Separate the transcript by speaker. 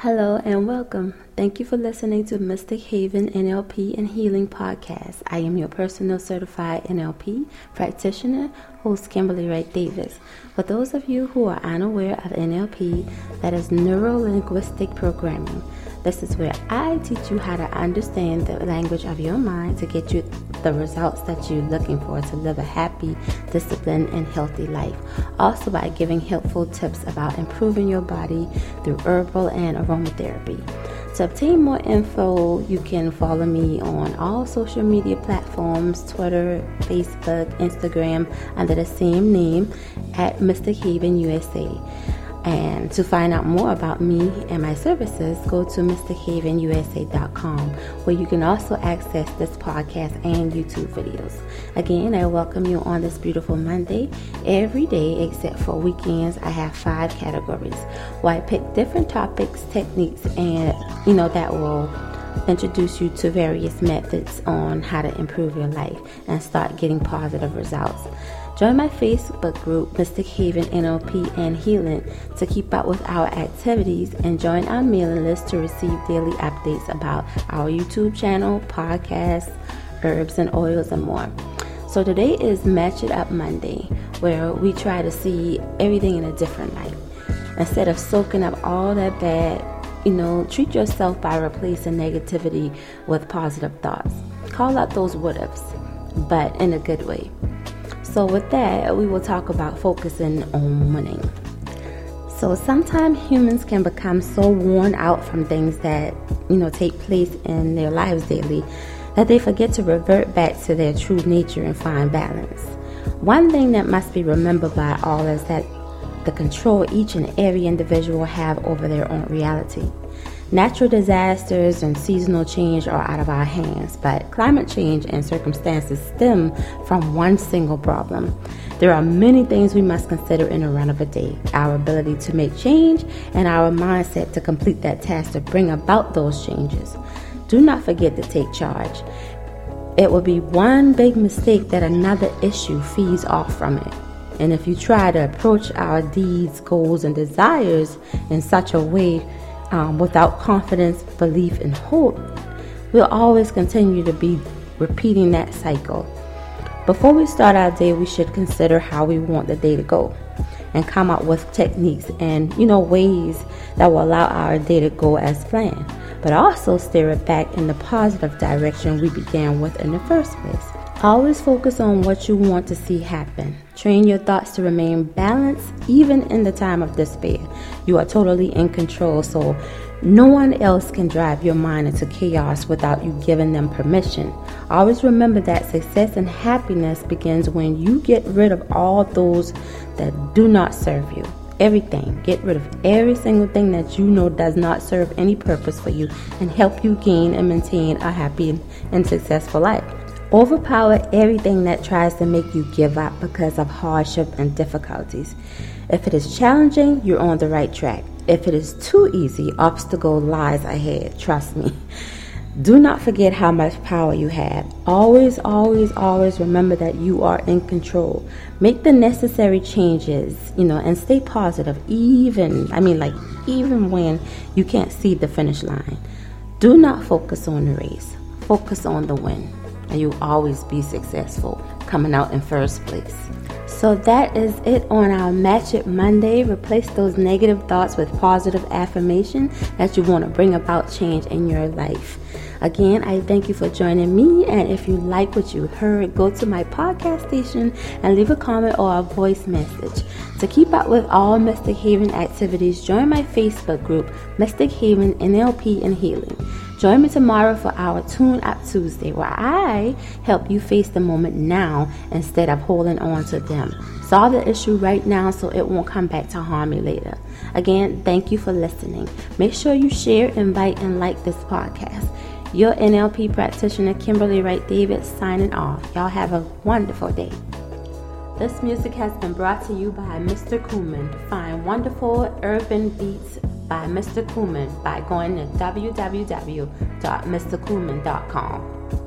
Speaker 1: Hello and welcome. Thank you for listening to Mystic Haven NLP and Healing Podcast. I am your personal certified NLP practitioner, host Kimberly Wright Davis. For those of you who are unaware of NLP, that is neuro linguistic programming. This is where I teach you how to understand the language of your mind to get you the results that you're looking for to live a happy, disciplined, and healthy life. Also, by giving helpful tips about improving your body through herbal and aromatherapy. To obtain more info, you can follow me on all social media platforms Twitter, Facebook, Instagram under the same name at Mystic Haven USA. And to find out more about me and my services, go to mystichavenusa.com, where you can also access this podcast and YouTube videos. Again, I welcome you on this beautiful Monday. Every day, except for weekends, I have five categories where I pick different topics, techniques, and you know that will introduce you to various methods on how to improve your life and start getting positive results. Join my Facebook group, Mystic Haven NLP and Healing, to keep up with our activities and join our mailing list to receive daily updates about our YouTube channel, podcasts, herbs and oils, and more. So today is Match It Up Monday, where we try to see everything in a different light. Instead of soaking up all that bad, you know, treat yourself by replacing negativity with positive thoughts. Call out those what ifs, but in a good way. So, with that, we will talk about focusing on winning. So, sometimes humans can become so worn out from things that, you know, take place in their lives daily that they forget to revert back to their true nature and find balance. One thing that must be remembered by all is that the control each and every individual have over their own reality. Natural disasters and seasonal change are out of our hands, but climate change and circumstances stem from one single problem. There are many things we must consider in a run of a day our ability to make change and our mindset to complete that task to bring about those changes. Do not forget to take charge. It will be one big mistake that another issue feeds off from it. And if you try to approach our deeds, goals, and desires in such a way um, without confidence, belief, and hope, we'll always continue to be repeating that cycle. Before we start our day, we should consider how we want the day to go and come up with techniques and you know ways that will allow our day to go as planned, but also steer it back in the positive direction we began with in the first place. Always focus on what you want to see happen. Train your thoughts to remain balanced even in the time of despair. You are totally in control, so no one else can drive your mind into chaos without you giving them permission. Always remember that success and happiness begins when you get rid of all those that do not serve you. Everything. Get rid of every single thing that you know does not serve any purpose for you and help you gain and maintain a happy and successful life. Overpower everything that tries to make you give up because of hardship and difficulties. If it is challenging, you're on the right track. If it is too easy, obstacle lies ahead. Trust me. Do not forget how much power you have. Always, always, always remember that you are in control. Make the necessary changes, you know, and stay positive, even, I mean, like, even when you can't see the finish line. Do not focus on the race, focus on the win and you'll always be successful coming out in first place. So that is it on our Match It Monday. Replace those negative thoughts with positive affirmation that you want to bring about change in your life. Again, I thank you for joining me. And if you like what you heard, go to my podcast station and leave a comment or a voice message. To keep up with all Mystic Haven activities, join my Facebook group, Mystic Haven NLP and Healing. Join me tomorrow for our Tune Up Tuesday, where I help you face the moment now instead of holding on to them. Solve the issue right now so it won't come back to harm you later. Again, thank you for listening. Make sure you share, invite, and like this podcast. Your NLP practitioner, Kimberly Wright Davis, signing off. Y'all have a wonderful day. This music has been brought to you by Mr. Kuhlman. Find wonderful urban beats by Mr. Kuhlman by going to www.mrkuhlman.com.